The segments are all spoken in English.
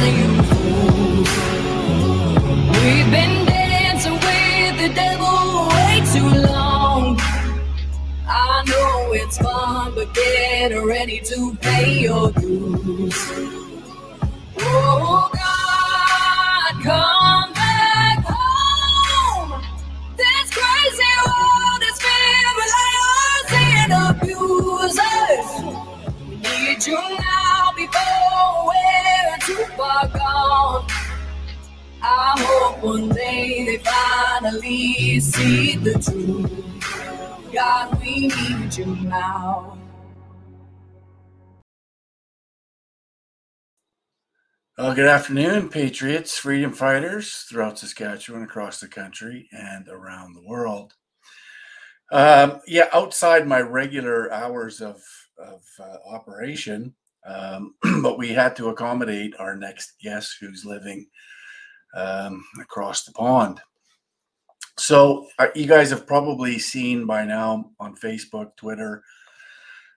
dancing, you. We've been dancing with the devil way too long. I know it's fun, but get ready to pay your dues. Oh God, come back home. This crazy world is filled with liars and abusers. Need you now gone. I hope one day they finally see the truth. God, we need you now. Well, good afternoon, Patriots, freedom fighters throughout Saskatchewan, across the country, and around the world. Um, yeah, outside my regular hours of, of uh, operation, um, but we had to accommodate our next guest who's living um, across the pond. So, uh, you guys have probably seen by now on Facebook, Twitter,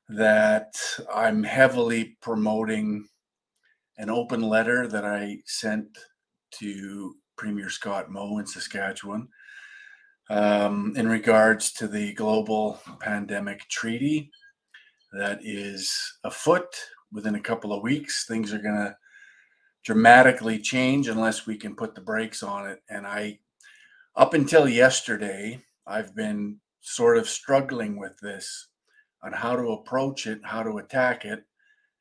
that I'm heavily promoting an open letter that I sent to Premier Scott Moe in Saskatchewan um, in regards to the global pandemic treaty that is afoot. Within a couple of weeks, things are going to dramatically change unless we can put the brakes on it. And I, up until yesterday, I've been sort of struggling with this on how to approach it, how to attack it,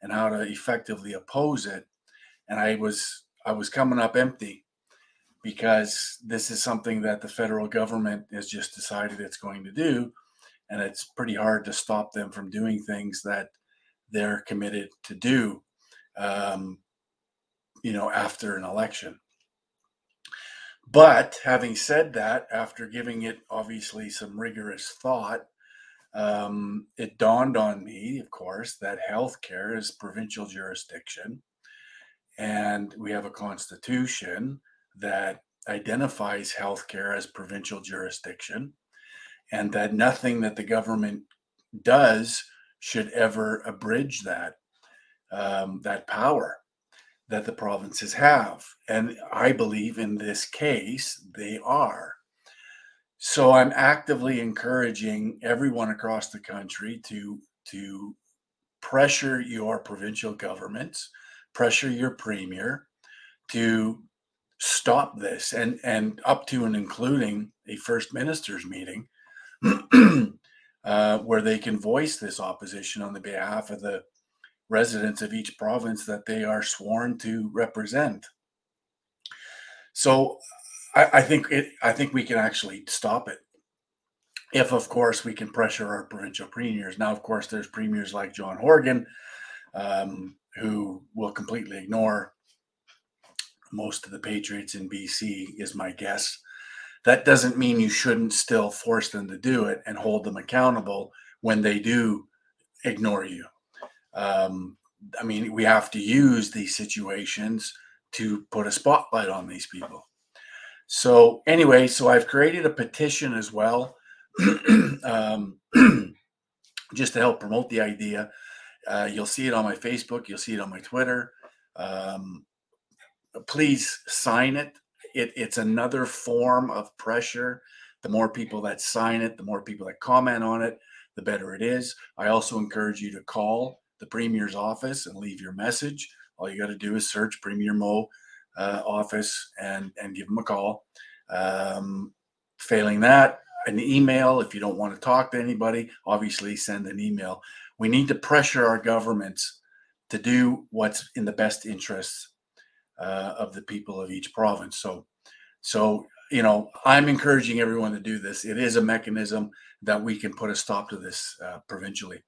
and how to effectively oppose it. And I was I was coming up empty because this is something that the federal government has just decided it's going to do, and it's pretty hard to stop them from doing things that they're committed to do. Um, you know, after an election. But having said that, after giving it obviously some rigorous thought, um, it dawned on me, of course, that healthcare is provincial jurisdiction. And we have a constitution that identifies healthcare as provincial jurisdiction, and that nothing that the government does should ever abridge that um, that power that the provinces have. And I believe in this case, they are. So I'm actively encouraging everyone across the country to, to pressure your provincial governments, pressure your premier to stop this and, and up to and including a first minister's meeting uh, where they can voice this opposition on the behalf of the residents of each province that they are sworn to represent. So I, I think it I think we can actually stop it. If of course we can pressure our provincial premiers. Now, of course, there's premiers like John Horgan, um, who will completely ignore most of the patriots in BC, is my guess. That doesn't mean you shouldn't still force them to do it and hold them accountable when they do ignore you um, I mean, we have to use these situations to put a spotlight on these people. So, anyway, so I've created a petition as well, um, just to help promote the idea. Uh, you'll see it on my Facebook, you'll see it on my Twitter. Um, please sign it. It. It's another form of pressure. The more people that sign it, the more people that comment on it, the better it is. I also encourage you to call the premier's office and leave your message. All you got to do is search Premier Moe uh, office and and give them a call. Um, failing that, an email. If you don't want to talk to anybody, obviously send an email. We need to pressure our governments to do what's in the best interests uh, of the people of each province. So, so you know, I'm encouraging everyone to do this. It is a mechanism that we can put a stop to this uh, provincially.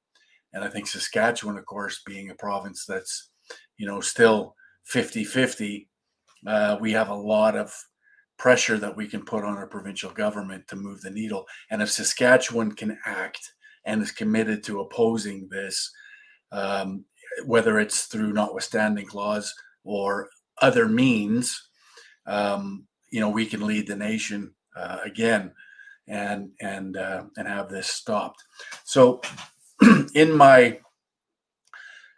And I think Saskatchewan, of course, being a province that's, you know, still 50 50, uh, we have a lot of pressure that we can put on our provincial government to move the needle. And if Saskatchewan can act and is committed to opposing this, um, whether it's through notwithstanding clause or other means, um, you know, we can lead the nation uh, again and and uh, and have this stopped. So in my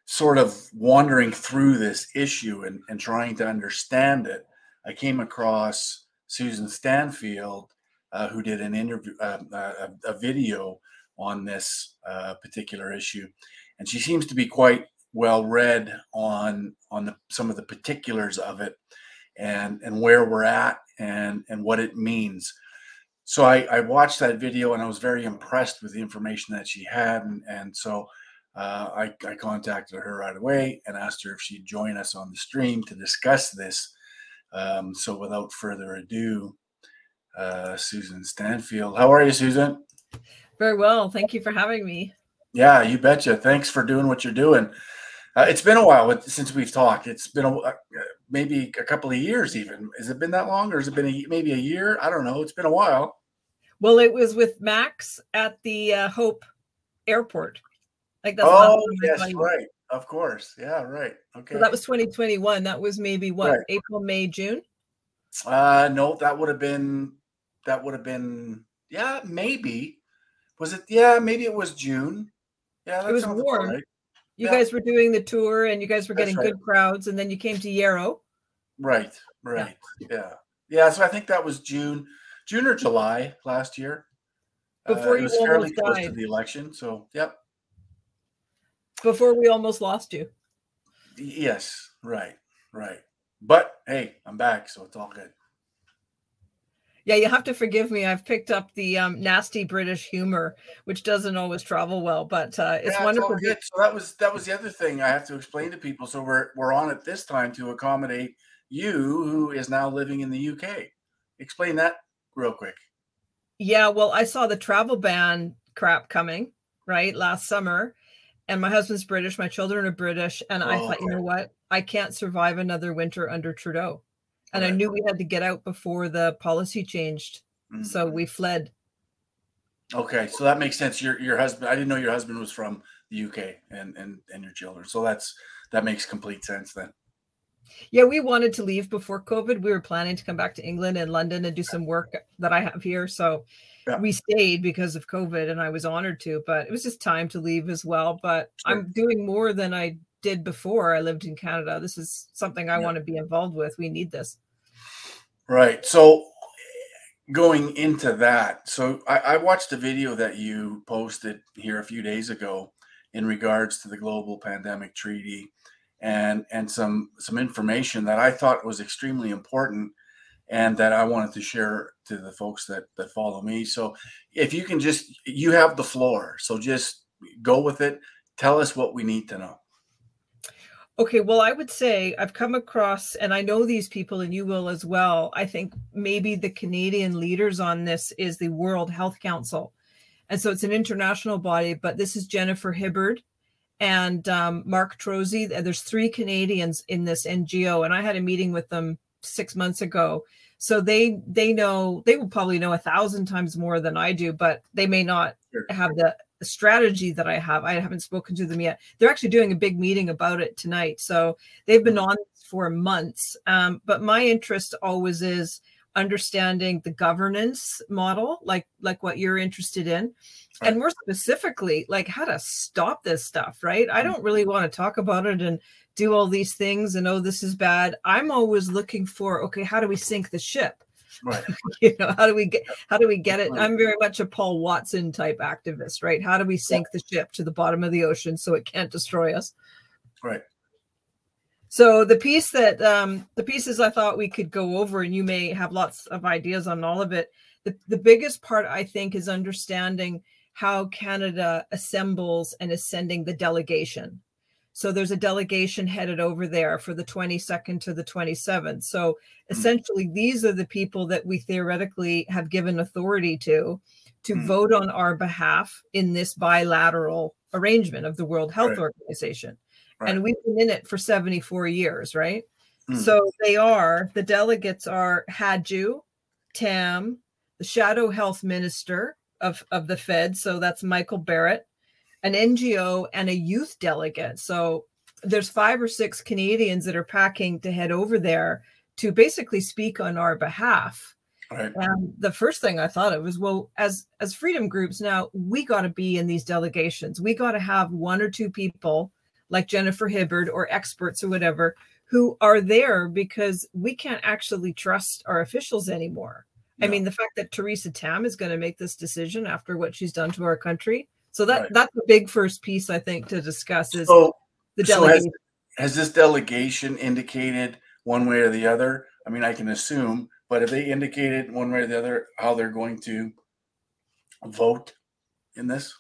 sort of wandering through this issue and, and trying to understand it, I came across Susan Standfield, uh, who did an interview, uh, a, a, video on this uh, particular issue, and she seems to be quite well read on on the, some of the particulars of it, and and where we're at and and what it means. So I, I watched that video and I was very impressed with the information that she had, and and so. Uh, I, I contacted her right away and asked her if she'd join us on the stream to discuss this. Um, so without further ado, uh, Susan Standfield. How are you, Susan? Very well. Thank you for having me. Yeah, you betcha. Thanks for doing what you're doing. Uh, it's been a while since we've talked. It's been a, uh, maybe a couple of years, even. Has it been that long, or has it been a, maybe a year? I don't know. It's been a while. Well, it was with Max at the uh, Hope Airport. Like that's oh yes, right. Of course. Yeah, right. Okay. So that was 2021. That was maybe what right. April, May, June. Uh no, that would have been that would have been yeah, maybe. Was it yeah, maybe it was June. Yeah, it was warm. Right. You yeah. guys were doing the tour and you guys were getting right. good crowds, and then you came to Yarrow. Right, right. Yeah. yeah. Yeah. So I think that was June, June or July last year. Before uh, you was fairly died. close to the election. So yep. Before we almost lost you. Yes, right, right. But hey, I'm back, so it's all good. Yeah, you have to forgive me. I've picked up the um, nasty British humor, which doesn't always travel well, but uh, it's yeah, wonderful. It's so that was that was the other thing I have to explain to people. So we're we're on it this time to accommodate you, who is now living in the UK. Explain that real quick. Yeah, well, I saw the travel ban crap coming right last summer, and my husband's British, my children are British, and oh, I thought, okay. you know what, I can't survive another winter under Trudeau and right. I knew we had to get out before the policy changed. Mm-hmm. So we fled. Okay, so that makes sense. Your your husband, I didn't know your husband was from the UK and and and your children. So that's that makes complete sense then. Yeah, we wanted to leave before COVID. We were planning to come back to England and London and do some work that I have here. So yeah. we stayed because of COVID and I was honored to, but it was just time to leave as well. But sure. I'm doing more than I did before I lived in Canada. This is something I yeah. want to be involved with. We need this. Right. So going into that, so I, I, watched a video that you posted here a few days ago in regards to the global pandemic treaty and and some some information that I thought was extremely important and that I wanted to share to the folks that that follow me. So if you can just you have the floor. So just go with it. Tell us what we need to know. Okay, well, I would say I've come across, and I know these people, and you will as well. I think maybe the Canadian leaders on this is the World Health Council. And so it's an international body, but this is Jennifer Hibberd and um, Mark Trozzi. There's three Canadians in this NGO, and I had a meeting with them six months ago. So they they know they will probably know a thousand times more than I do, but they may not have the strategy that I have. I haven't spoken to them yet. They're actually doing a big meeting about it tonight. So they've been on for months. Um, but my interest always is understanding the governance model, like like what you're interested in, right. and more specifically, like how to stop this stuff. Right? I don't really want to talk about it and do all these things and oh this is bad. I'm always looking for okay, how do we sink the ship? Right. you know, how do we get how do we get it? I'm very much a Paul Watson type activist, right? How do we sink yeah. the ship to the bottom of the ocean so it can't destroy us? Right. So the piece that um the pieces I thought we could go over, and you may have lots of ideas on all of it. The, the biggest part I think is understanding how Canada assembles and is sending the delegation. So there's a delegation headed over there for the 22nd to the 27th. So hmm. essentially, these are the people that we theoretically have given authority to to mm. vote on our behalf in this bilateral arrangement of the World Health right. Organization. Right. And we've been in it for 74 years, right? Mm. So they are, the delegates are Hajdu, Tam, the shadow health minister of, of the Fed. So that's Michael Barrett an NGO, and a youth delegate. So there's five or six Canadians that are packing to head over there to basically speak on our behalf. Right. And the first thing I thought of was, well, as as freedom groups now, we got to be in these delegations. We got to have one or two people like Jennifer Hibberd or experts or whatever who are there because we can't actually trust our officials anymore. I mean, the fact that Teresa Tam is going to make this decision after what she's done to our country. So that Right. that's a big first piece I think to discuss is So, the so has, delegation. has this delegation indicated one way or the other? I mean, I can assume, but have they indicated one way or the other how they're going to vote in this?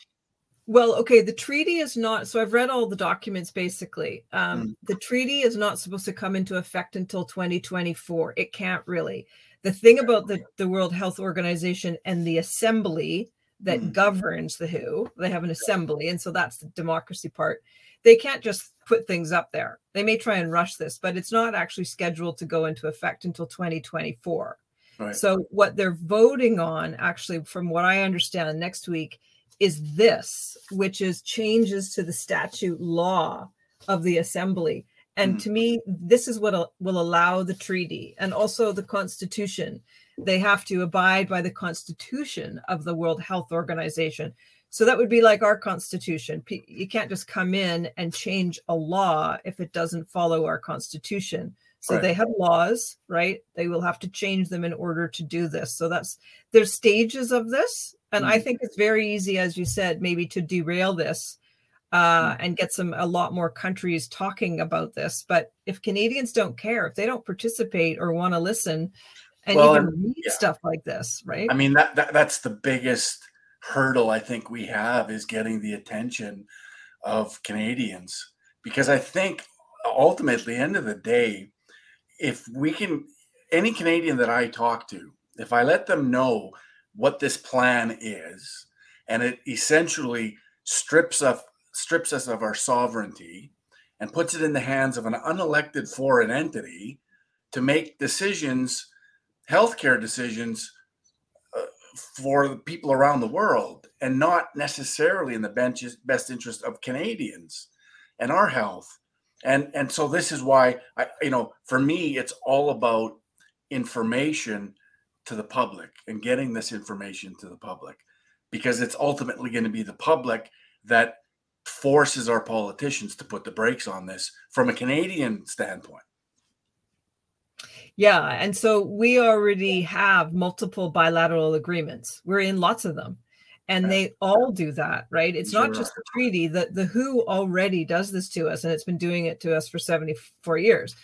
Well, okay, the treaty is not. So I've read all the documents basically. Um, Mm. The treaty is not supposed to come into effect until 2024. It can't really. The thing about the, the World Health Organization and the assembly that Mm. governs the WHO, they have an assembly. And so that's the democracy part. They can't just put things up there. They may try and rush this, but it's not actually scheduled to go into effect until 2024. Right. So what they're voting on, actually, from what I understand, next week is this, which is changes to the statute law of the assembly. And Mhm. to me, this is what will allow the treaty and also the constitution. They have to abide by the constitution of the World Health Organization. So that would be like our constitution. You can't just come in and change a law if it doesn't follow our constitution. So Right. they have laws, right? They will have to change them in order to do this. So that's there's stages of this, and I Mhm. think it's very easy, as you said, maybe to derail this uh, Mm. and get some a lot more countries talking about this. But if Canadians don't care, if they don't participate or want to listen, and Well, even read yeah. stuff like this, right? I mean that, that that's the biggest hurdle I think we have is getting the attention of Canadians because I think ultimately end of the day if we can any Canadian that I talk to if I let them know what this plan is and it essentially strips us strips us of our sovereignty and puts it in the hands of an unelected foreign entity to make decisions healthcare decisions uh, for the people around the world and not necessarily in the bench- best interest of Canadians and our health. And and so this is why I you know for me it's all about information to the public and getting this information to the public because it's ultimately going to be the public that forces our politicians to put the brakes on this from a Canadian standpoint. Yeah, and so we already have multiple bilateral agreements. We're in lots of them. And they all do that, right? It's not just the treaty. The the WHO already does this to us, and it's been doing it to us for 74 years.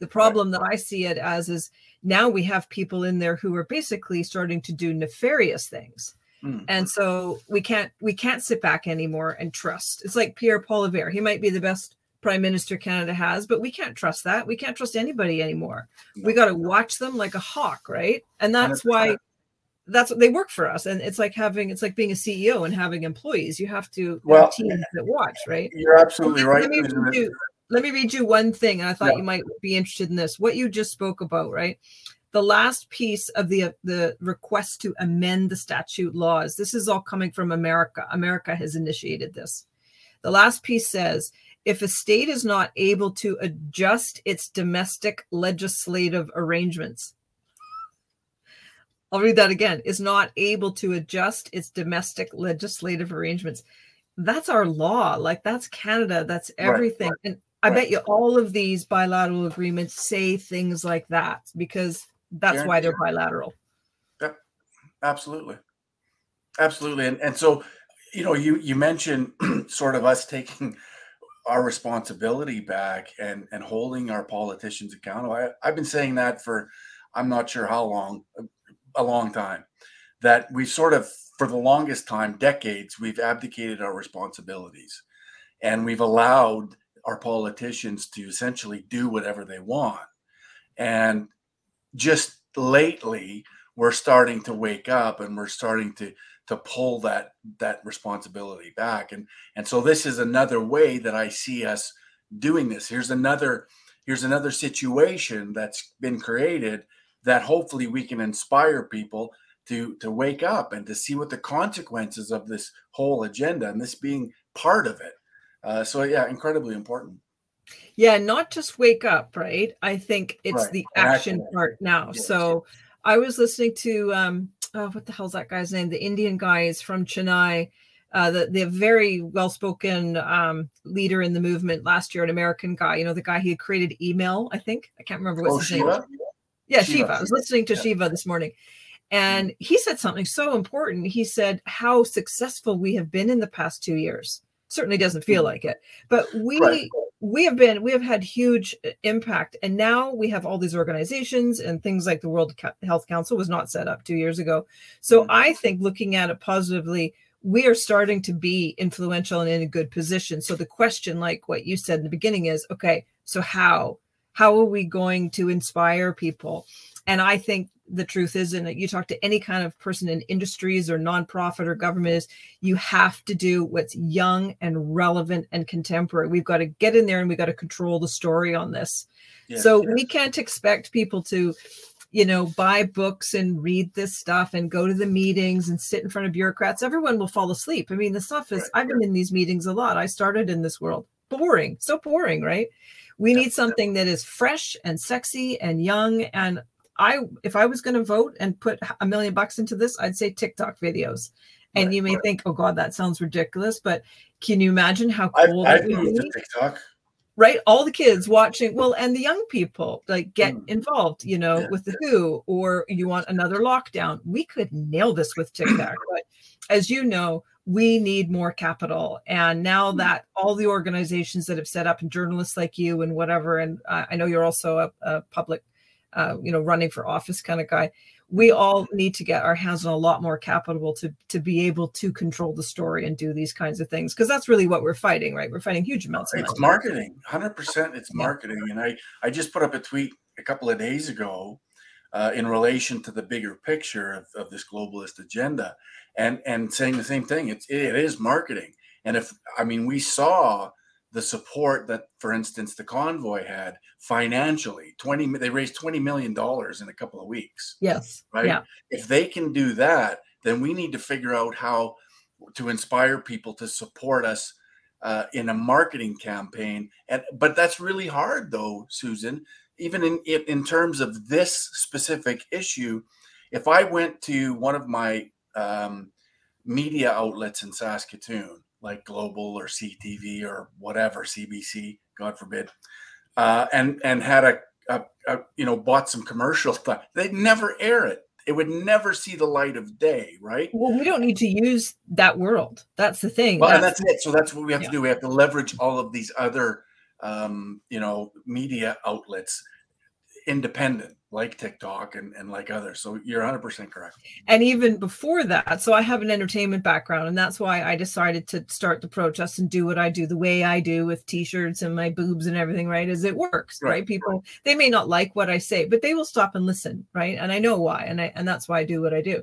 The problem that I see it as is now we have people in there who are basically starting to do nefarious things. Mm. And so we can't we can't sit back anymore and trust. It's like Pierre Poilievre. He might be the best prime minister Canada has, but we can't trust that. We can't trust anybody anymore. We got to watch them like a hawk, right? And that's why 100%. that's what they work for us. And it's like having it's like being a CEO and having employees. You have to Well, have teams that watch, right? You're absolutely Let right. me read you, let me read you one thing, and I thought Yeah. you might be interested in this. What you just spoke about, right? The last piece of the the request to amend the statute laws. This is all coming from America. America has initiated this. The last piece says if a state is not able to adjust its domestic legislative arrangements, I'll read that again, is not able to adjust its domestic legislative arrangements. That's our law. Like that's Canada. That's Right, everything. And I right. bet you all of these bilateral agreements say things like that because that's why they're bilateral. Yep, absolutely. Absolutely. And and so, you know, you you mentioned sort of us taking our responsibility back and and holding our politicians accountable. I, I've been saying that for I'm not sure how long, a long time. That we sort of for the longest time, decades, we've abdicated our responsibilities and we've allowed our politicians to essentially do whatever they want. And just lately, we're starting to wake up and we're starting to to pull that that responsibility back and and so this is another way that i see us doing this here's another here's another situation that's been created that hopefully we can inspire people to to wake up and to see what the consequences of this whole agenda and this being part of it uh, so yeah incredibly important Yeah, not just wake up, right? I think it's Right, the action action. part now. Yes. So I was listening to um oh, what the hell's that guy's name? The Indian guy is from Chennai, uh, the the very well spoken um, leader in the movement last year, an American guy. You know, the guy he had created email. I think I can't remember what's Oh, his Shiva? name. Yeah, Shiva. Shiva. I was listening to Yeah. Shiva this morning, and he said something so important. He said how successful we have been in the past two years. Certainly doesn't feel like it, but we Right. We have been we have had huge uh, impact, and now we have all these organizations and things like the World Health Council was not set up two years ago. So Mhm. I think looking at it positively, we are starting to be influential and in a good position. So the question, like what you said in the beginning, is okay. So how how are we going to inspire people? And I think the truth is, and you talk to any kind of person in industries or nonprofit or government, is you have to do what's young and relevant and contemporary. We've got to get in there and we've got to control the story on this. Yes, so yes. we can't expect people to, you know, buy books and read this stuff and go to the meetings and sit in front of bureaucrats. Everyone will fall asleep. I mean, the stuff is, Right, I've been in these meetings a lot. I started in this world. Boring, so boring, right? We need something that is fresh and sexy and young. And I, if I was going to vote and put a million bucks into this, I'd say TikTok videos. And Right, you may right. think, oh God, that sounds ridiculous. But can you imagine how cool I've that would be? TikTok. right all the kids watching well and the young people like get Mm. involved you know Yeah. with the who or you want another lockdown we could nail this with tiktok but as you know we need more capital and now Mm. that all the organizations that have set up and journalists like you and whatever and uh, i know you're also a, a public uh, you know running for office kind of guy we all need to get our hands on a lot more capital to to be able to control the story and do these kinds of things because that's really what we're fighting right we're fighting huge amounts of It's money. marketing, hundred percent. It's marketing, and I I just put up a tweet a couple of days ago uh, in relation to the bigger picture of, of this globalist agenda, and and saying the same thing. It's it is marketing, and if I mean we saw the support that, for instance, the convoy had financially twenty they raised twenty million dollars in a couple of weeks. yes Right. yeah If they can do that, then we need to figure out how to inspire people to support us uh, in a marketing campaign. And but that's really hard, though, Susan. Even in in terms of this specific issue, if I went to one of my um, media outlets in Saskatoon, like Global or CTV or whatever, CBC, God forbid, uh, and and had a, a, a you know bought some commercial stuff, they'd never air it. It would never see the light of day, right? Well, we don't need to use that world. That's the thing. Well, and That's- that's it. So that's what we have Yeah. to do. We have to leverage all of these other, um, you know, media outlets, independent, like TikTok and, and like others. So you're 100% correct. and even before that, so I have an entertainment background, and that's why I decided to start the protest and do what I do the way I do with t-shirts and my boobs and everything, right? Is it works, Right, right? People they may not like what I say, but they will stop and listen, right? And I know why, and I and that's why I do what I do.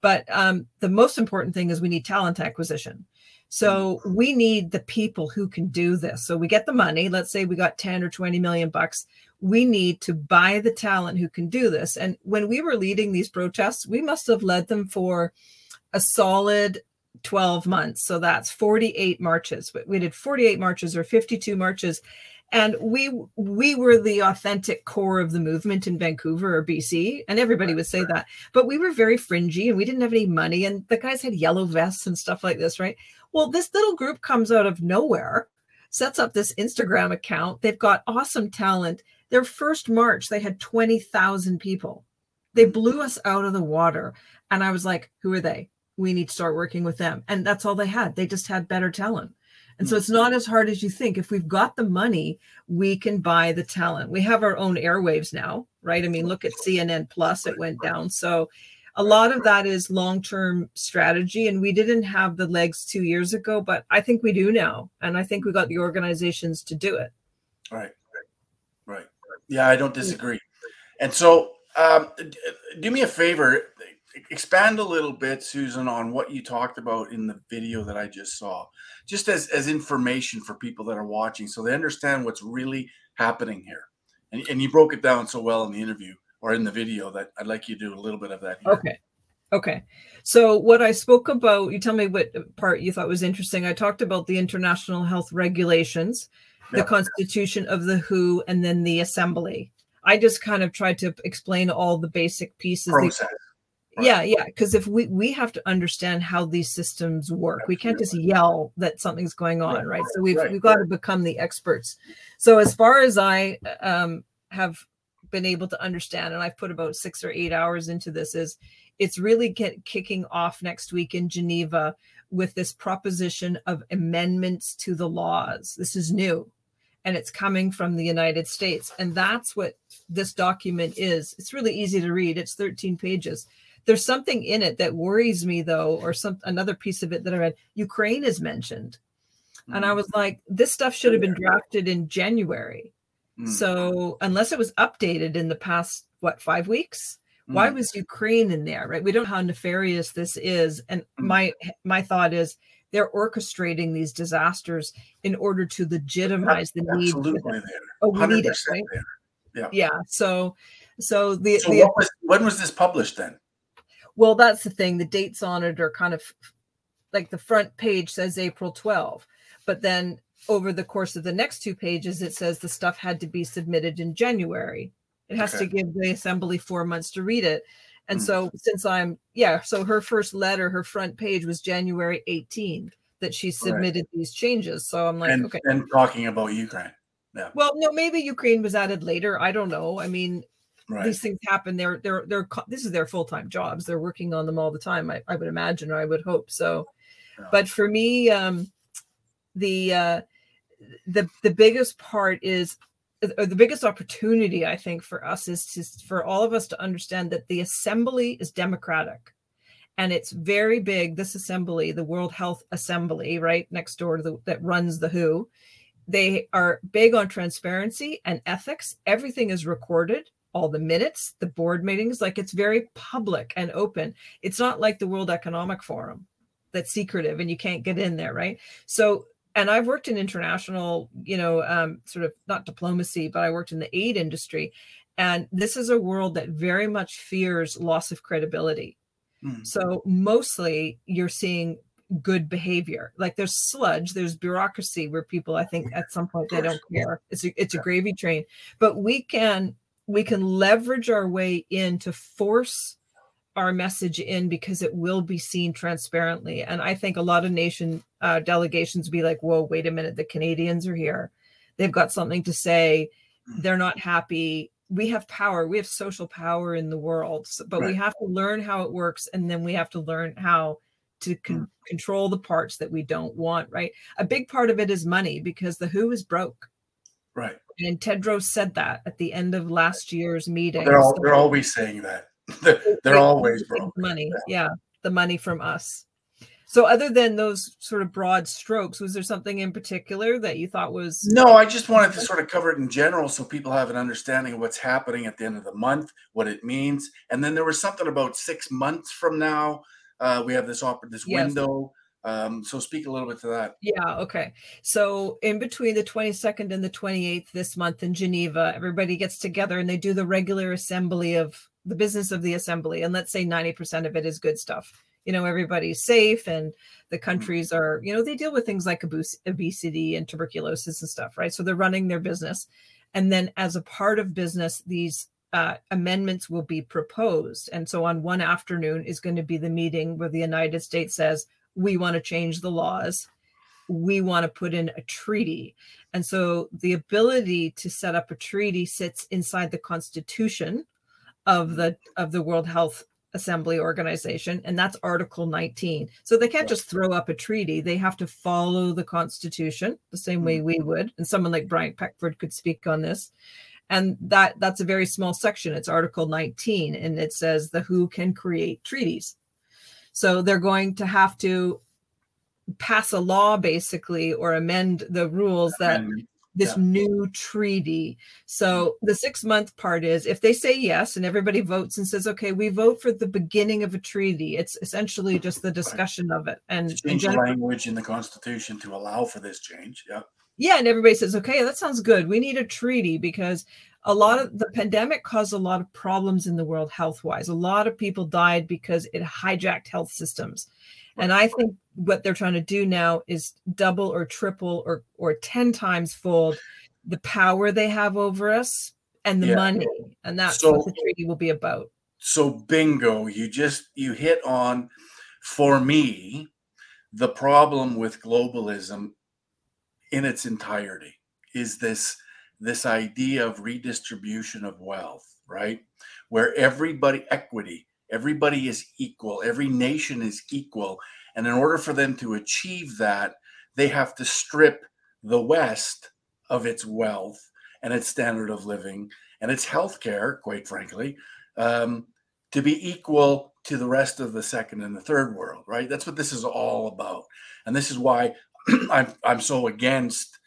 But um, the most important thing is we need talent acquisition. So we need the people who can do this. So we get the money. Let's say we got 10 or 20 million bucks. We need to buy the talent who can do this. And when we were leading these protests, we must have led them for a solid 12 months. So that's 48 marches. We did 48 marches or 52 marches. And we we were the authentic core of the movement in Vancouver or BC, and everybody would say that. But we were very fringy, and we didn't have any money, and the guys had yellow vests and stuff like this, right? Well, this little group comes out of nowhere, sets up this Instagram account. They've got awesome talent. Their first march, they had 20,000 people. They hmm. blew us out of the water. And I was like, who are they? We need to start working with them. And that's all they had. They just had better talent. And so hmm. it's not as hard as you think. If we've got the money, we can buy the talent. We have our own airwaves now, right? I mean, look at CNN Plus, it went down. So a lot of that is long term strategy. And we didn't have the legs two years ago, but I think we do now. And I think we got the organizations to do it. Right. Right. Yeah, I don't disagree. And so, um, do me a favor, expand a little bit, Susan, on what you talked about in the video that I just saw, just as as information for people that are watching, so they understand what's really happening here. And, and you broke it down so well in the interview or in the video that I'd like you to do a little bit of that. Here. Okay. Okay. So what I spoke about, you tell me what part you thought was interesting. I talked about the international health regulations, the Yeah. constitution of the WHO, and then the assembly. I just kind of tried to explain all the basic pieces. Process. Right. Yeah, yeah. Because if we we have to understand how these systems work, we can't just yell that something's going on, Right, right? So we've right, we've got to become the experts. So as far as I um, have been able to understand, and I've put about six or eight hours into this, is it's really get, kicking off next week in Geneva with this proposition of amendments to the laws. This is new and it's coming from the United States. And that's what this document is. It's really easy to read. It's 13 pages. There's something in it that worries me though, or some another piece of it that I read. Ukraine is mentioned. And I Mm, was like, this stuff should have been drafted in January. mm, So unless it was updated in the past, what, five weeks? Why mm. was Ukraine in there? Right. We don't know how nefarious this is. And Mm. my my thought is they're orchestrating these disasters in order to legitimize the need. absolutely Oh, we need it, right? there. Yeah. So so the, So the was, when was this published then? well, that's the thing. The dates on it are kind of like the front page says April 12, but then over the course of the next two pages, it says the stuff had to be submitted in January. It has Okay. to give the assembly four months to read it. And Hmm. so, since I'm, yeah, so her first letter, her front page was January 18th that she submitted these changes. So I'm like, and, okay. and talking about Ukraine. Yeah. Well, no, maybe Ukraine was added later. I don't know. I mean, Right. these things happen. They're they're they're this is their full time jobs. They're working on them all the time. I, I would imagine, or I would hope so. Yeah. But for me, um, the uh, the the biggest part is the biggest opportunity I think for us is to for all of us to understand that the assembly is democratic. And it's very big. This assembly, the World Health Assembly, right next door to the that runs the WHO, they are big on transparency and ethics. Everything is recorded, all the minutes, the board meetings, like it's very public and open. It's not like the World Economic Forum that's secretive and you can't get in there, right? So, and I've worked in international, you know, um, sort of not diplomacy, but I worked in the aid industry. And this is a world that very much fears loss of credibility. Mm. So, mostly you're seeing good behavior. Like there's sludge, there's bureaucracy where people, I think, at some point they don't care. It's a, it's a gravy train, but we can we can leverage our way in to force our message in because it will be seen transparently. And I think a lot of nation uh, delegations be like, "Whoa, wait a minute! The Canadians are here. They've got something to say. They're not happy." We have power. We have social power in the world, so, but we have to learn how it works, and then we have to learn how to con- control the parts that we don't want. Right? A big part of it is money because the WHO is broke. Right. And Tedros said that at the end of last year's meeting. They're, all, they're always saying that. they're, they're always broke. Money, yeah, the money from us. So, other than those sort of broad strokes, was there something in particular that you thought was? No, I just wanted to sort of cover it in general so people have an understanding of what's happening at the end of the month, what it means. And then there was something about six months from now. Uh, we have this op- this Yes. window. Um, so speak a little bit to that. Yeah, okay. So, in between the 22nd and the 28th this month in Geneva, everybody gets together and they do the regular assembly of the business of the assembly. And let's say 90% of it is good stuff. You know, everybody's safe and the countries are, you know, they deal with things like obes- obesity and tuberculosis and stuff, right? So they're running their business. And then, as a part of business, these uh, amendments will be proposed. And so, on one afternoon is going to be the meeting where the United States says, we want to change the laws. We want to put in a treaty. And so, the ability to set up a treaty sits inside the constitution of the of the World Health Assembly Organization, and that's Article 19. So they can't just throw up a treaty; they have to follow the Constitution the same way mm-hmm. we would. And someone like Brian Peckford could speak on this. And that that's a very small section. It's Article 19, and it says the WHO can create treaties. So they're going to have to pass a law, basically, or amend the rules that this Yeah. new treaty. So the six month part is if they say yes and everybody votes and says, okay, we vote for the beginning of a treaty, it's essentially just the discussion of it. And, change language in the Constitution to allow for this change. Yeah. yeah, and everybody says, okay, that sounds good. We need a treaty because a lot of the pandemic caused a lot of problems in the world health wise. A lot of people died because it hijacked health systems. And I think what they're trying to do now is double or triple or or 10 times fold the power they have over us and the Yeah. money. And that's So- what the treaty will be about. so bingo, you just you hit on for me the problem with globalism in its entirety is this this idea of redistribution of wealth, right? Where everybody equity, everybody is equal, every nation is equal, and in order for them to achieve that, they have to strip the West of its wealth and its standard of living and its healthcare, quite frankly, um, to be equal to the rest of the second and the third world, right? That's what this is all about, and this is why I'm I'm so against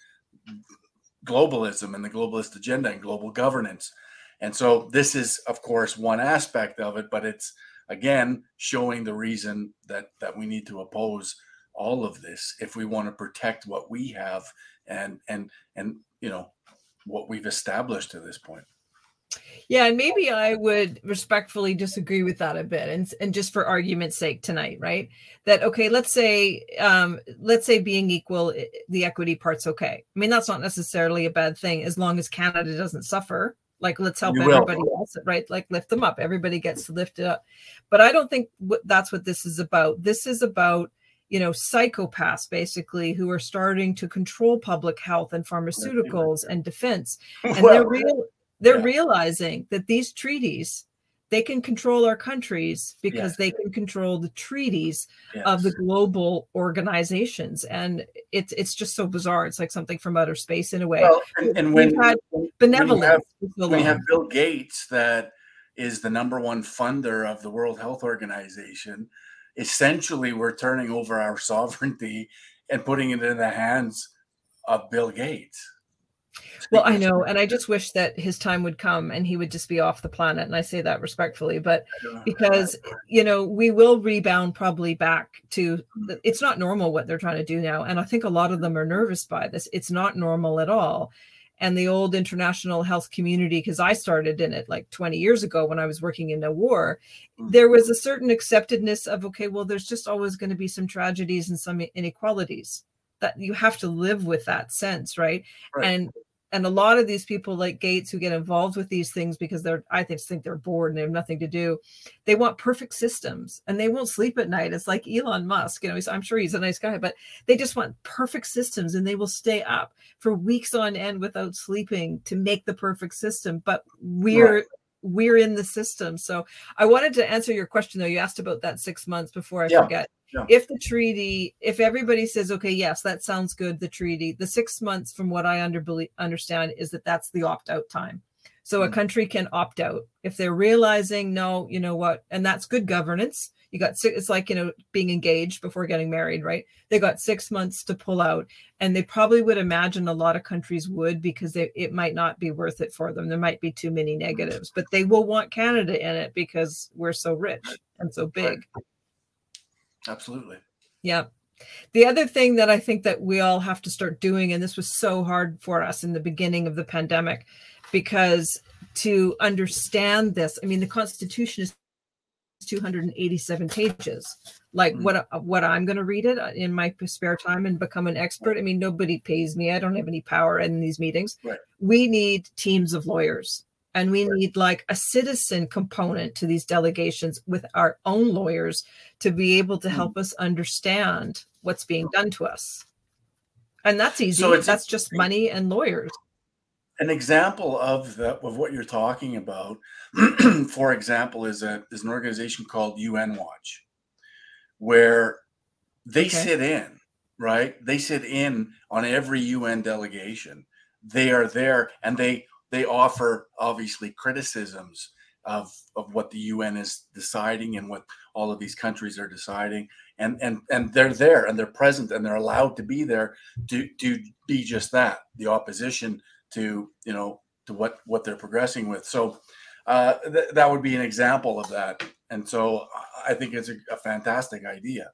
globalism and the globalist agenda and global governance. And so this is, of course, one aspect of it, but it's again showing the reason that that we need to oppose all of this if we want to protect what we have and and and you know what we've established to this point. Yeah, and maybe I would respectfully disagree with that a bit, and and just for argument's sake tonight, right? That okay, let's say um, let's say being equal, the equity part's okay. I mean, that's not necessarily a bad thing as long as Canada doesn't suffer. Like, let's help everybody else, right? Like, lift them up. Everybody gets to lift it up. But I don't think that's what this is about. This is about you know psychopaths basically who are starting to control public health and pharmaceuticals and defense and well, they're real they're yeah. realizing that these treaties they can control our countries because yes. they can control the treaties yes. of the global organizations. And it's it's just so bizarre. It's like something from outer space in a way. Well, and, and when, had benevolence when we have bill gates that is the number one funder of the world health organization essentially we're turning over our sovereignty and putting it in the hands of bill gates well, I know, and I just wish that his time would come and he would just be off the planet. And I say that respectfully, but because you know we will rebound probably back to it's not normal what they're trying to do now, and I think a lot of them are nervous by this. It's not normal at all. And the old international health community, because I started in it like 20 years ago when I was working in a war, mm-hmm. there was a certain acceptedness of okay, well, there's just always going to be some tragedies and some inequalities that you have to live with that sense right? right? and and a lot of these people like gates who get involved with these things because they're i think think they're bored and they have nothing to do they want perfect systems and they won't sleep at night it's like elon musk you know i'm sure he's a nice guy but they just want perfect systems and they will stay up for weeks on end without sleeping to make the perfect system but we're right. we're in the system so i wanted to answer your question though you asked about that six months before i yeah. forget yeah. if the treaty if everybody says okay yes that sounds good the treaty the six months from what i under, understand is that that's the opt-out time so mm-hmm. a country can opt out if they're realizing no you know what and that's good governance you got six it's like you know being engaged before getting married right they got six months to pull out and they probably would imagine a lot of countries would because they, it might not be worth it for them there might be too many negatives but they will want canada in it because we're so rich and so big right. Absolutely. Yeah. The other thing that I think that we all have to start doing, and this was so hard for us in the beginning of the pandemic, because to understand this, I mean, the Constitution is 287 pages. Like mm-hmm. what what I'm going to read it in my spare time and become an expert. I mean, nobody pays me. I don't have any power in these meetings. Right. We need teams of lawyers and we need like a citizen component to these delegations with our own lawyers to be able to help mm. us understand what's being done to us. And that's easy. so that's just money and lawyers. an example of the, of what you're talking about for example is a is an organization called un watch where they okay. sit in right? They sit in on every un delegation. They are there and they they offer obviously criticisms of of what the UN is deciding and what all of these countries are deciding. And and and they're there and they're present and they're allowed to be there to to be just that the opposition to you know to what what they're progressing with. So uh, th- that would be an example of that. And so I think it's a, a fantastic idea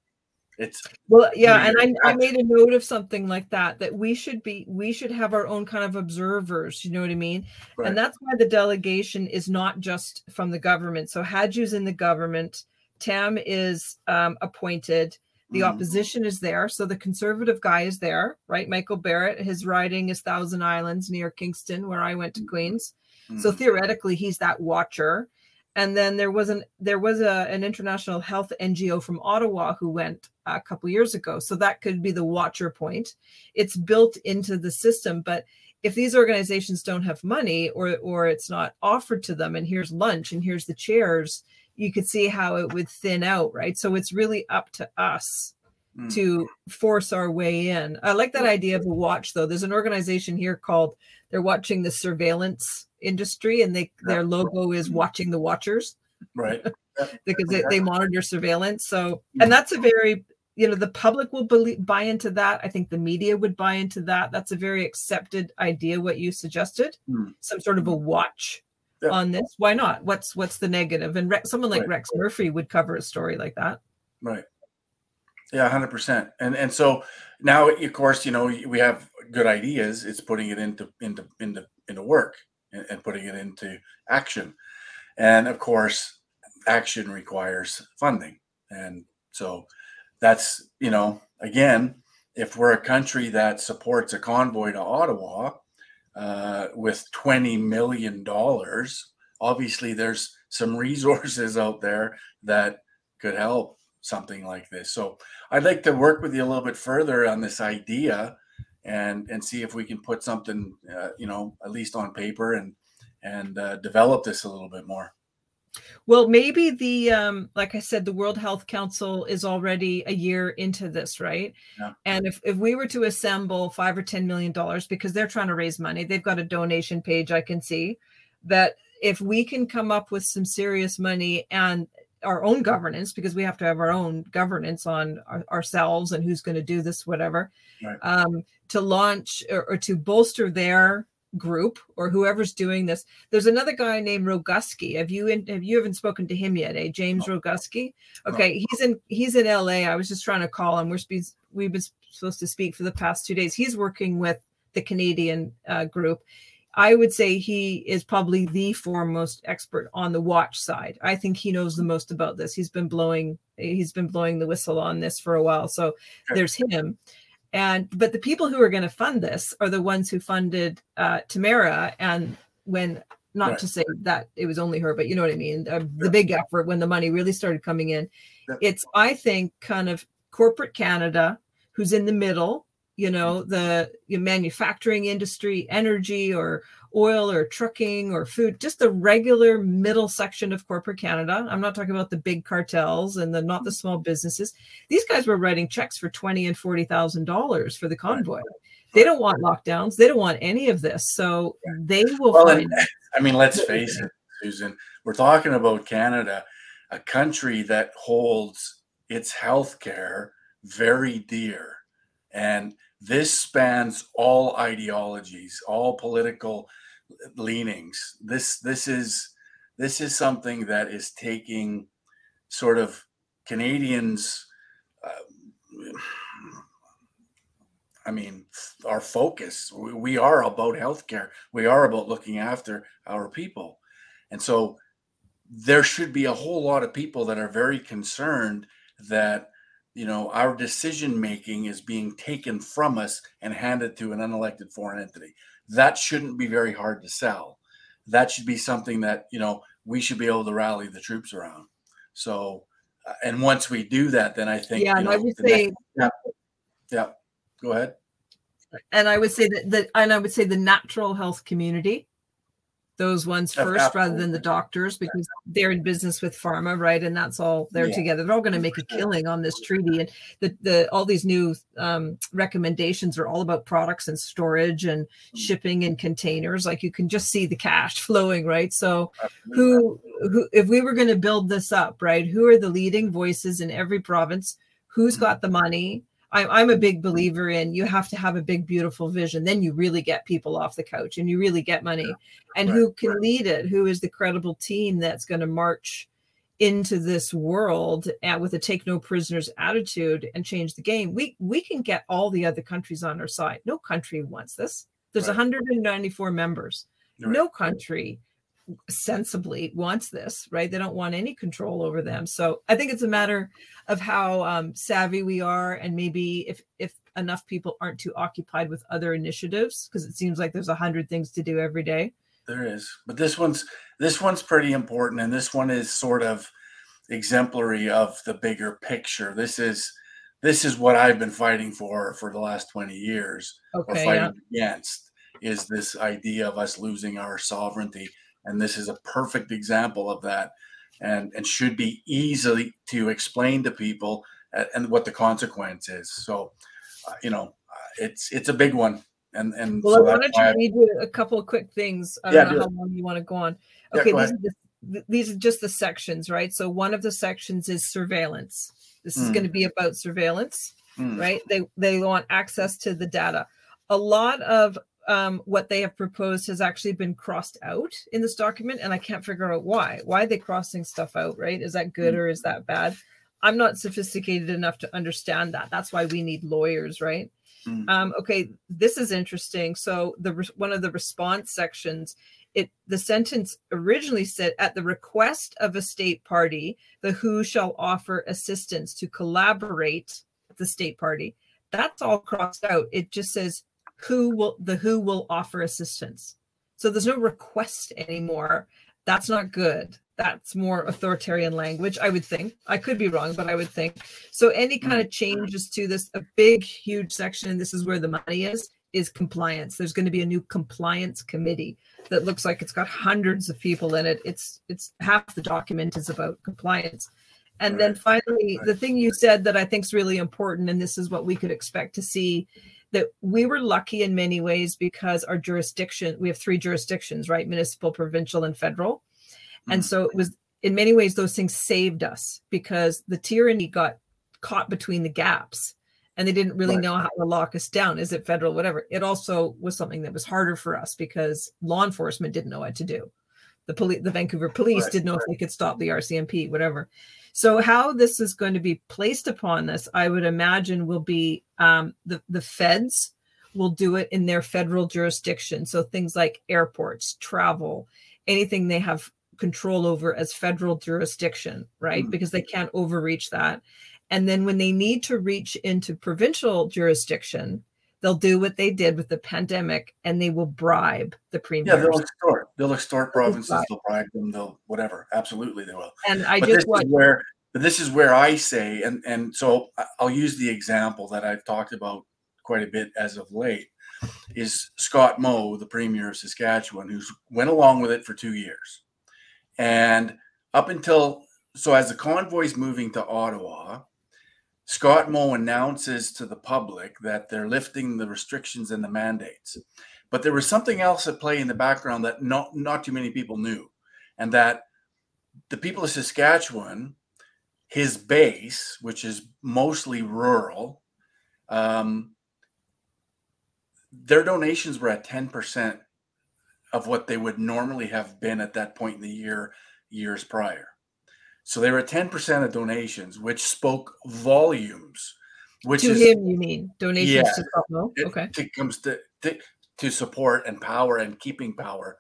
it's well yeah and I, I made a note of something like that that we should be we should have our own kind of observers you know what i mean right. and that's why the delegation is not just from the government so Hajdu's in the government tam is um, appointed the mm. opposition is there so the conservative guy is there right michael barrett his riding is thousand islands near kingston where i went to mm. queens mm. so theoretically he's that watcher and then there was an there was a, an international health ngo from ottawa who went a couple years ago. So that could be the watcher point. It's built into the system but if these organizations don't have money or or it's not offered to them and here's lunch and here's the chairs you could see how it would thin out right? So it's really up to us Mm. to force our way in. I like that idea of a watch though. There's an organization here called they're watching the surveillance industry and they their logo is watching the watchers. Right. because they, they monitor surveillance. So Mm. and that's a very you know the public will believe, buy into that i think the media would buy into that that's a very accepted idea what you suggested Mm. some sort of a watch Yeah. on this why not what's what's the negative and Rex, someone like Right. rex murphy would cover a story like that Right. Yeah, hundred percent. And and so now, of course, you know we have good ideas. It's putting it into into into into work and, and putting it into action. And of course, action requires funding. And so that's you know again, if we're a country that supports a convoy to Ottawa uh, with twenty million dollars, obviously there's some resources out there that could help something like this. So I'd like to work with you a little bit further on this idea and and see if we can put something uh, you know at least on paper and and uh, develop this a little bit more. Well, maybe the um, like I said, the World Health Council is already a year into this, right? Yeah. And if, if we were to assemble five or ten million dollars, because they're trying to raise money, they've got a donation page I can see that if we can come up with some serious money and our own governance, because we have to have our own governance on our, ourselves and who's going to do this, whatever, Right. um, to launch or, or to bolster their group or whoever's doing this. There's another guy named Roguski. Have you in, have you haven't spoken to him yet? Eh, James Roguski. No. Okay, he's in he's in LA. I was just trying to call him. We're spe- we've been supposed to speak for the past two days. He's working with the Canadian uh, group. I would say he is probably the foremost expert on the watch side. I think he knows the most about this. He's been blowing he's been blowing the whistle on this for a while. So there's him. And but the people who are going to fund this are the ones who funded uh, Tamara. And when not Right. to say that it was only her, but you know what I mean. Uh, the Yeah. big effort when the money really started coming in. Yeah. It's I think kind of corporate Canada who's in the middle. You know the manufacturing industry, energy or oil or trucking or food, just the regular middle section of corporate Canada. I'm not talking about the big cartels and the not the small businesses. These guys were writing checks for twenty and forty thousand dollars for the convoy. They don't want lockdowns. They don't want any of this. So they will Well, find. and, I mean, let's face it, Susan. We're talking about Canada, a country that holds its health care very dear, and this spans all ideologies, all political leanings. This this is this is something that is taking sort of Canadians. Uh, I mean, our focus. We, we are about healthcare. We are about looking after our people, and so there should be a whole lot of people that are very concerned that you know our decision making is being taken from us and handed to an unelected foreign entity. That shouldn't be very hard to sell. That should be something that you know we should be able to rally the troops around. So uh, and once we do that then i think yeah, you and know, I would say, yeah go ahead. And I would say that the and I would say the natural health community, those ones first, rather than the doctors, because they're in business with pharma, right? And that's all they're Yeah. together. They're all going to make a killing on this treaty, and the the all these new um, recommendations are all about products and storage and shipping and containers. Like you can just see the cash flowing, right? So who who if we were going to build this up right who are the leading voices in every province who's got the money I, i'm a big believer in you have to have a big beautiful vision. Then you really get people off the couch and you really get money. And right, who can lead it? Who is the credible team that's going to march into this world and with a take no prisoners attitude and change the game? We we can get all the other countries on our side. No country wants this. There's Right. 194 members. Right. no country sensibly wants this, right? They don't want any control over them. So I think it's a matter of how um, savvy we are, and maybe if if enough people aren't too occupied with other initiatives, because it seems like there's a hundred things to do every day. there is. But this one's this one's pretty important, and this one is sort of exemplary of the bigger picture. This is this is what I've been fighting for for the last 20 years or Okay, fighting against is this idea of us losing our sovereignty. And this is a perfect example of that and, and should be easily to explain to people and, and what the consequence is. So, uh, you know, uh, it's it's a big one. And and Well, so I wanted to read you a couple of quick things. I Yeah, don't do know how long you want to go on. Yeah, Okay, go these are, the, these are just the sections, right? So one of the sections is surveillance. This is Mm. going to be about surveillance, Mm, right? They they want access to the data. A lot of um, what they have proposed has actually been crossed out in this document, and I can't figure out why. Why are they crossing stuff out? Right? Is that good Mm. or is that bad? I'm not sophisticated enough to understand that. That's why we need lawyers, right? mm, Um, okay, this is interesting. So the re- one of the response sections, it the sentence originally said, "At the request of a state party, the WHO shall offer assistance to collaborate with the state party." That's all crossed out. It just says, "Who will the WHO will offer assistance." So there's no request anymore. That's not good. That's more authoritarian language, I would think. I could be wrong, but I would think. So any kind of changes to this, a big, huge section, and this is where the money is, is compliance. There's going to be a new compliance committee that looks like it's got hundreds of people in it. It's it's half the document is about compliance. And then finally, the thing you said that I think is really important, and this is what we could expect to see, that we were lucky in many ways because our jurisdiction, we have three jurisdictions, right? Municipal, provincial, and federal. And Mm. so it was in many ways those things saved us because the tyranny got caught between the gaps and they didn't really Right. know how to lock us down. Is it federal, whatever? It also was something that was harder for us because law enforcement didn't know what to do. The police, the Vancouver police Right, didn't know if they could stop the RCMP, whatever. So how this is going to be placed upon us, I would imagine, will be um, the the feds will do it in their federal jurisdiction. So things like airports, travel, anything they have control over as federal jurisdiction, right? Mm. Because they can't overreach that. And then when they need to reach into provincial jurisdiction, they'll do what they did with the pandemic and they will bribe the premier. Yeah, they'll extort. They'll extort provinces. They'll bribe them. They'll whatever. Absolutely, they will. and I but this just want is where but this is where I say, and and so I'll use the example that I've talked about quite a bit as of late, is Scott Moe, the premier of Saskatchewan, who's went along with it for two years, and up until so as the convoy's moving to Ottawa. Scott Moe announces to the public that they're lifting the restrictions and the mandates. But there was something else at play in the background that not, not too many people knew. And that the people of Saskatchewan, his base, which is mostly rural, um, their donations were at 10% of what they would normally have been at that point in the year, years prior. So they were 10% of donations, which spoke volumes. Which to is him, you mean donations Yeah. to Scott Moe? it, Okay. it comes to, to to support and power and keeping power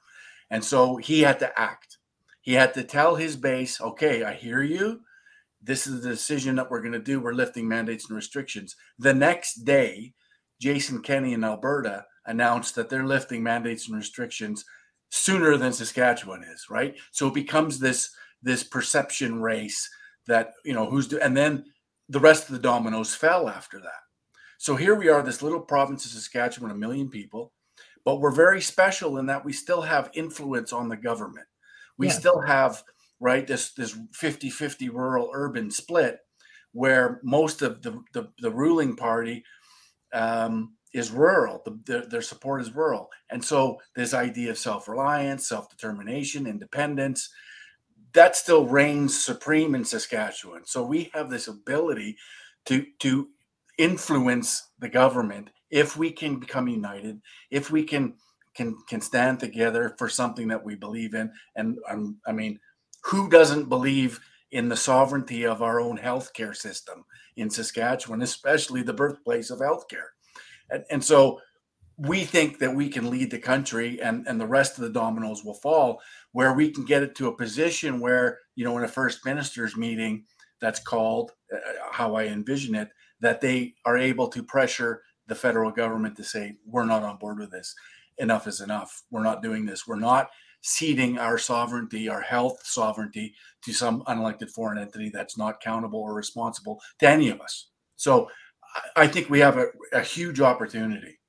and so he had to act he had to tell his base okay i hear you this is the decision that we're going to do we're lifting mandates and restrictions the next day jason kenney in alberta announced that they're lifting mandates and restrictions sooner than saskatchewan is right so it becomes this this perception race that you know who's do and then the rest of the dominoes fell after that so here we are, this little province of Saskatchewan, a million people, but we're very special in that we still have influence on the government. We Yes. still have, right, this this 50-50 rural urban split where most of the the, the ruling party um, is rural. The, their, their support is rural. And so this idea of self-reliance, self-determination, independence, that still reigns supreme in Saskatchewan. So we have this ability to to influence the government if we can become united, if we can can can stand together for something that we believe in. And um, I mean, who doesn't believe in the sovereignty of our own healthcare system in Saskatchewan, especially the birthplace of healthcare? And, and so we think that we can lead the country and, and the rest of the dominoes will fall where we can get it to a position where, you know, in a first minister's meeting that's called, uh, how I envision it, that they are able to pressure the federal government to say, we're not on board with this. enough is enough. We're not doing this. We're not ceding our sovereignty, our health sovereignty, to some unelected foreign entity that's not accountable or responsible to any of us. So I think we have a, a huge opportunity.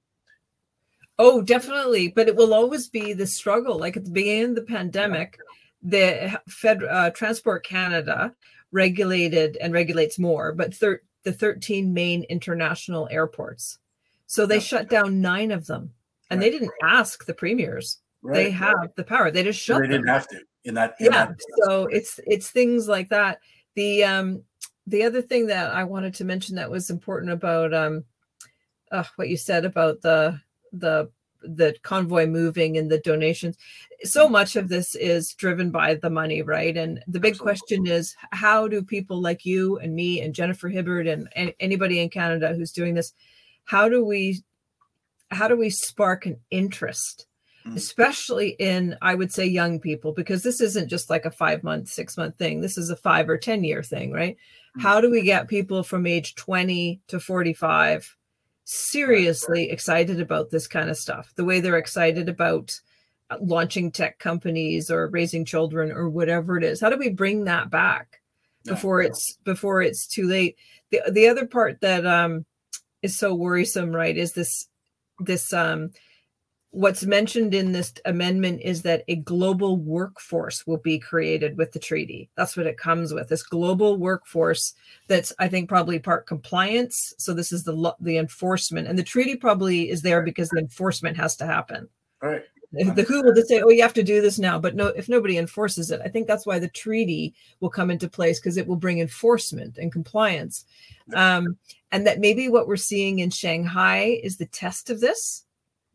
Oh, definitely. But it will always be the struggle. Like at the beginning of the pandemic, the Fed uh, Transport Canada regulated and regulates more, but thir- the 13 main international airports. So they yeah. shut down nine of them, and right. they didn't ask the premiers. Right. They have right. the power. They just shut. They didn't them. have to in that. In yeah. That so it's it's things like that. The um the other thing that I wanted to mention that was important about um uh, what you said about the the the convoy moving and the donations so mm-hmm. much of this is driven by the money right and the big Absolutely. question is how do people like you and me and jennifer hibberd and, and anybody in canada who's doing this how do we how do we spark an interest mm. especially in i would say young people because this isn't just like a five month six month thing this is a five or ten year thing right mm. how do we get people from age 20 to 45 seriously excited about this kind of stuff. The way they're excited about uh, launching tech companies or raising children or whatever it is. How do we bring that back before it's before it's too late? The the other part that um is so worrisome right is this this um what's mentioned in this amendment is that a global workforce will be created with the treaty. That's what it comes with. This global workforce that's I think probably part compliance. So this is the the enforcement, and the treaty probably is there because the enforcement has to happen. Right. The WHO will just say, "Oh, you have to do this now," but no, if nobody enforces it, I think that's why the treaty will come into place because it will bring enforcement and compliance, um, and that maybe what we're seeing in Shanghai is the test of this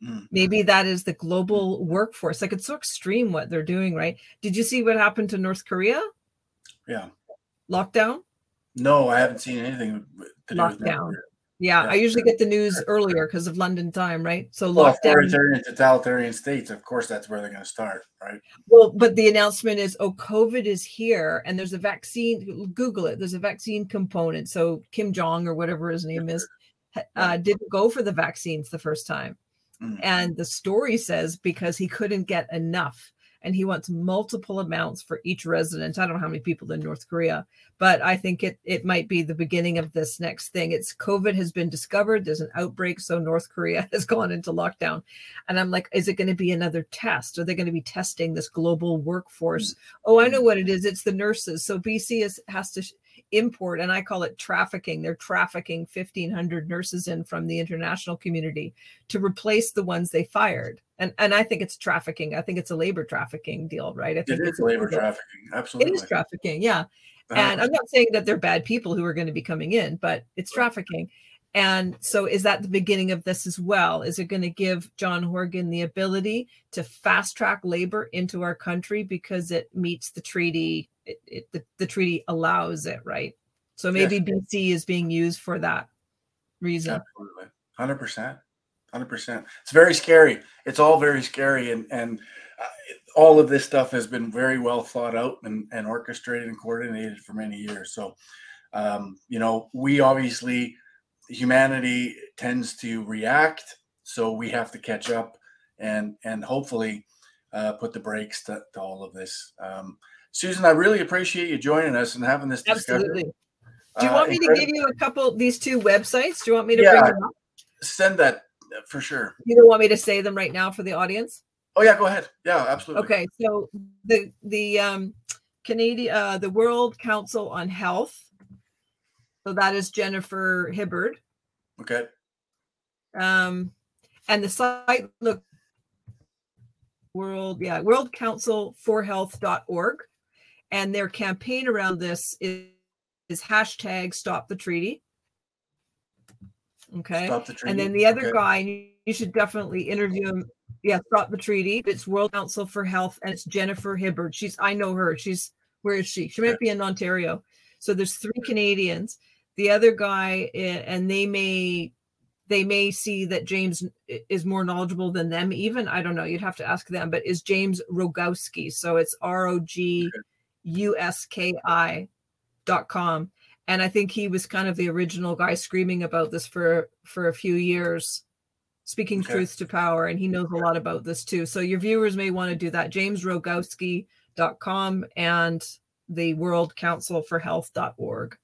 Mm. Maybe that is the global workforce. Like it's so extreme what they're doing, right? Did you see what happened to North Korea? Yeah. Lockdown? No, I haven't seen anything Lockdown. Yeah, yeah, I usually get the news earlier because of London time, right? So well, lockdown. Authoritarian, totalitarian states, of course, that's where they're going to start, right? Well, but the announcement is, oh, COVID is here, and there's a vaccine. Google it. There's a vaccine component. So Kim Jong or whatever his name is, uh, didn't go for the vaccines the first time. Mm. And the story says because he couldn't get enough and he wants multiple amounts for each resident. I don't know how many people in North Korea, but I think it it might be the beginning of this next thing. It's COVID has been discovered. There's an outbreak, so North Korea has gone into lockdown, and I'm like, is it going to be another test? Are they going to be testing this global workforce? Mm-hmm. Oh, I know what it is. It's the nurses. So BC is, has to import, and I call it trafficking. They're trafficking 1,500 nurses in from the international community to replace the ones they fired. And and I think it's trafficking. I think it's a labor trafficking deal, right? I think it it's labor trafficking. Absolutely, it is trafficking. Yeah, uh-huh. and I'm not saying that they're bad people who are going to be coming in, but it's trafficking. And so, is that the beginning of this as well? Is it going to give John Horgan the ability to fast track labor into our country because it meets the treaty it, it the, the, treaty allows it, right? So maybe yes. BC is being used for that reason. Absolutely, hundred percent, hundred percent. It's very scary. It's all very scary, and and uh, all of this stuff has been very well thought out and, and orchestrated and coordinated for many years. So, um, you know, we obviously humanity tends to react, so we have to catch up and and hopefully uh, put the brakes to, to all of this. Um, Susan, I really appreciate you joining us and having this discussion. Absolutely. Do you uh, want uh, me to give you a couple these two websites? Do you want me to yeah, bring them up? Send that for sure. You don't want me to say them right now for the audience? Oh yeah, go ahead. Yeah, absolutely. Okay, so the the um Canadian uh the World Council on Health. So that is Jennifer Hibberd. Okay. Um and the site look world yeah world council for health.org and their campaign around this is, is hashtag stop the treaty. Okay. Stop the treaty. And then the other okay. guy, you should definitely interview him. Yeah, stop the treaty. It's World Council for Health, and it's Jennifer Hibberd. She's I know her. She's where is she? She might be in Ontario. So there's three Canadians. The other guy, eh, and they may they may see that James is more knowledgeable than them. Even I don't know. You'd have to ask them. But is James Roguski? So it's R O G uski.com and i think he was kind of the original guy screaming about this for for a few years speaking Okay. truth to power, and he knows a lot about this too. So your viewers may want to do that. JamesRoguski.com and the World Council for Health.org.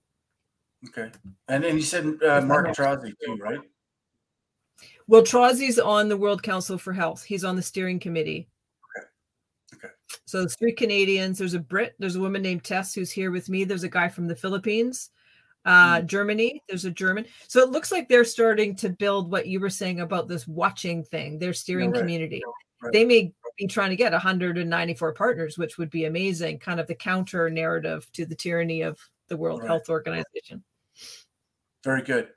Okay. And then you said uh, Mark Trozzi too, right? Well, Trozzi's on the World Council for Health. He's on the steering committee. Okay. Okay. So there's three Canadians. There's a Brit. There's a woman named Tess who's here with me. There's a guy from the Philippines, uh, Hmm. Germany. There's a German. So it looks like they're starting to build what you were saying about this watching thing. Their steering right. community. Right. They may be trying to get 194 partners, which would be amazing. Kind of the counter narrative to the tyranny of the World Right. Health Organization. Very good.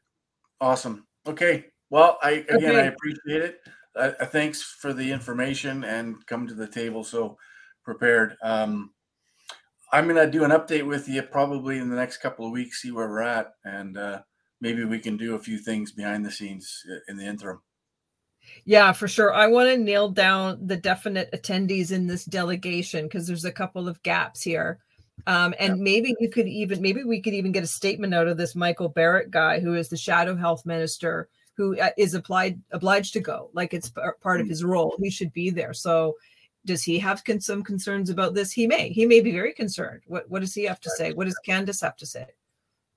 Awesome. Okay. Well, I again I appreciate it. Uh, thanks for the information and come to the table so prepared. Um, I'm gonna do an update with you probably in the next couple of weeks, see where we're at, and uh, maybe we can do a few things behind the scenes uh, in the interim. Yeah, for sure. I want to nail down the definite attendees in this delegation because there's a couple of gaps here. Um, and maybe you could even, maybe we could even get a statement out of this Michael Barrett guy, who is the shadow health minister, who is uh, applied obliged to go, like it's part of his role. He should be there. So, does he have con- some concerns about this? He may. He may be very concerned. What What does he have to say? What does Candice have to say?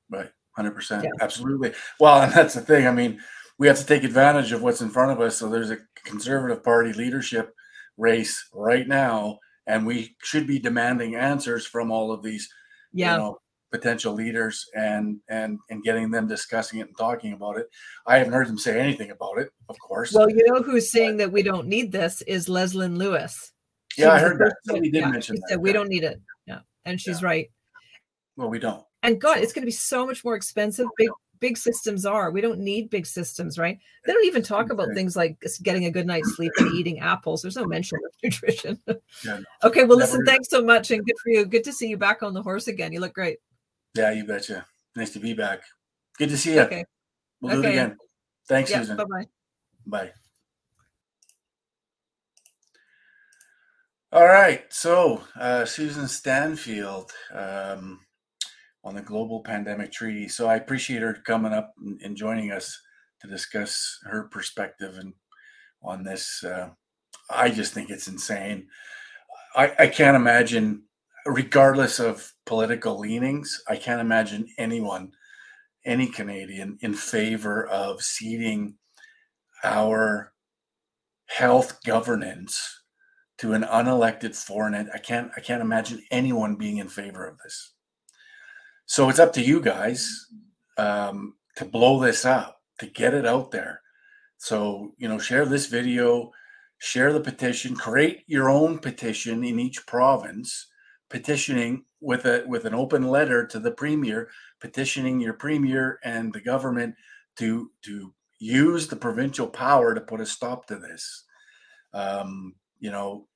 Right. Hundred percent. Yeah. Absolutely. Well, and that's the thing. I mean, we have to take advantage of what's in front of us. So there's a conservative party leadership race right now, and we should be demanding answers from all of these, Yeah. you know, potential leaders and and and getting them discussing it and talking about it. I haven't heard them say anything about it, of course. Well, you know who's saying that we don't need this is Leslyn Lewis. She yeah, I heard that. Somebody did yeah, mention she that. said we yeah. don't need it. Yeah, and she's right. Well, we don't. And God, it's going to be so much more expensive. Big big systems are. We don't need big systems, right? They don't even talk about things like getting a good night's sleep and eating apples. There's no mention of nutrition. Yeah, no. okay, well, listen, thanks so much, and good for you. Good to see you back on the horse again. You look great. Yeah, you betcha. Nice to be back. Good to see you. Okay, We'll do it Okay. again. Thanks, yeah, Susan. bye bye. Bye. All right. So, uh, Susan Standfield um, on the Global Pandemic Treaty. So, I appreciate her coming up and, joining us to discuss her perspective and on this. Uh, I just think it's insane. I, I can't imagine, regardless of political leanings, I can't imagine anyone, any Canadian, in favor of ceding our health governance to an unelected foreign I can't I can't imagine anyone being in favor of this. So it's up to you guys um, to blow this up, to get it out there. So you know, share this video, share the petition, create your own petition in each province, petitioning with a with an open letter to the premier, petitioning your premier and the government to to use the provincial power to put a stop to this. Um, you know,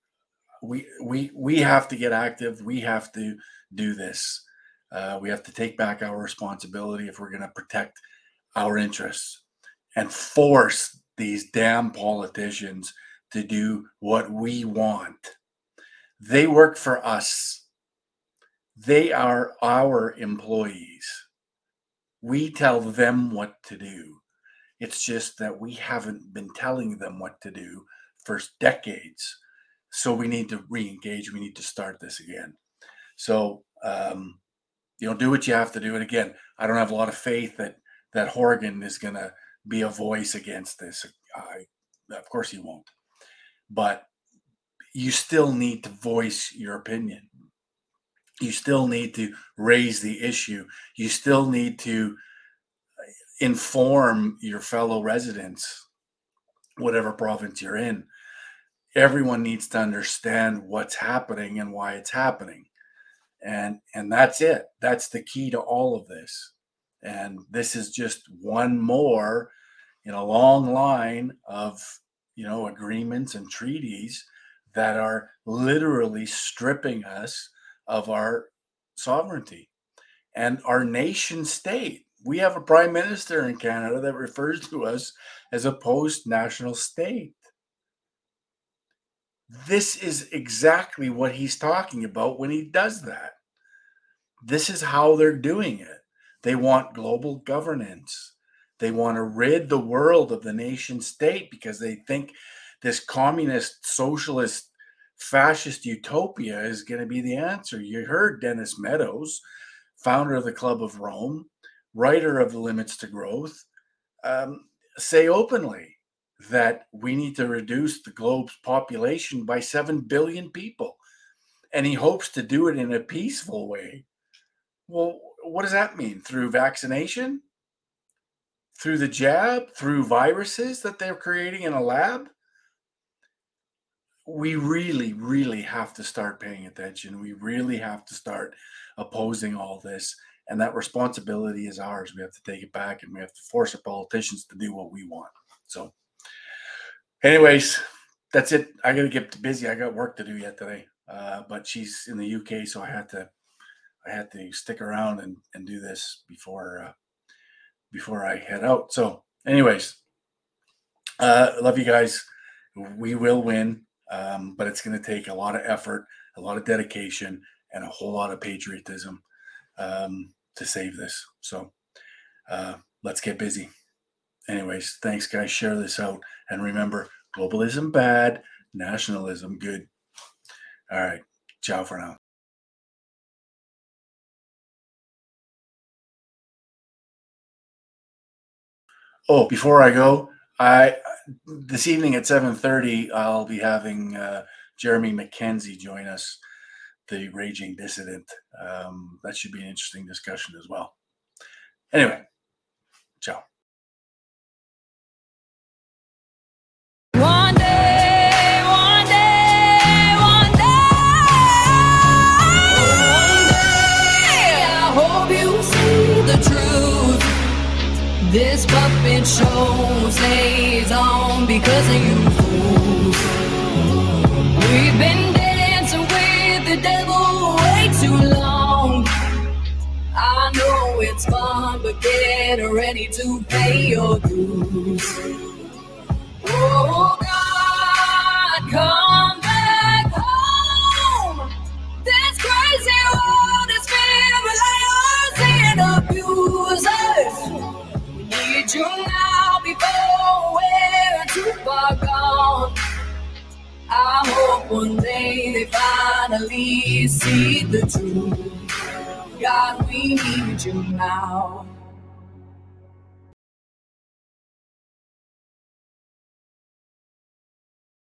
we we we have to get active. We have to do this. Uh, we have to take back our responsibility if we're going to protect our interests and force these damn politicians to do what we want. They work for us. They are our employees. We tell them what to do. It's just that we haven't been telling them what to do for decades. So we need to re-engage. We need to start this again. So um, you know, do what you have to do. And again, I don't have a lot of faith that that Horgan is going to be a voice against this. I, of course, he won't. But you still need to voice your opinion. You still need to raise the issue. You still need to inform your fellow residents, whatever province you're in. Everyone needs to understand what's happening and why it's happening. And and that's it. That's the key to all of this. And this is just one more in a long line of you know agreements and treaties that are literally stripping us of our sovereignty and our nation state. We have a prime minister in Canada that refers to us as a post national state. This is exactly what he's talking about when he does that. This is how they're doing it. They want global governance. They want to rid the world of the nation state because they think this communist, socialist, fascist utopia is going to be the answer. You heard Dennis Meadows, founder of the Club of Rome, writer of The Limits to Growth, um, say openly that we need to reduce the globe's population by 7 billion people. And he hopes to do it in a peaceful way. Well, what does that mean? Through vaccination? Through the jab? Through viruses that they're creating in a lab? We really, really have to start paying attention. We really have to start opposing all this. And that responsibility is ours. We have to take it back and we have to force our politicians to do what we want. So, anyways, that's it. I got to get busy. I got work to do yet today. Uh, but she's in the UK, so I had to I had to stick around and, and do this before uh, before I head out. So, anyways, uh, love you guys. We will win, um, but it's going to take a lot of effort, a lot of dedication, and a whole lot of patriotism um, to save this. So, uh, let's get busy. Anyways, thanks, guys. Share this out, and remember, globalism bad, nationalism good. All right, ciao for now. Oh, before I go, I this evening at seven thirty, I'll be having uh, Jeremy MacKenzie join us, the raging dissident. Um, that should be an interesting discussion as well. Anyway, ciao. This puppet show stays on because of you fools. We've been dancing with the devil way too long. I know it's fun, but get ready to pay your dues. Oh God, You now before we're too far gone. I hope one day they finally see the truth. God, we need you now.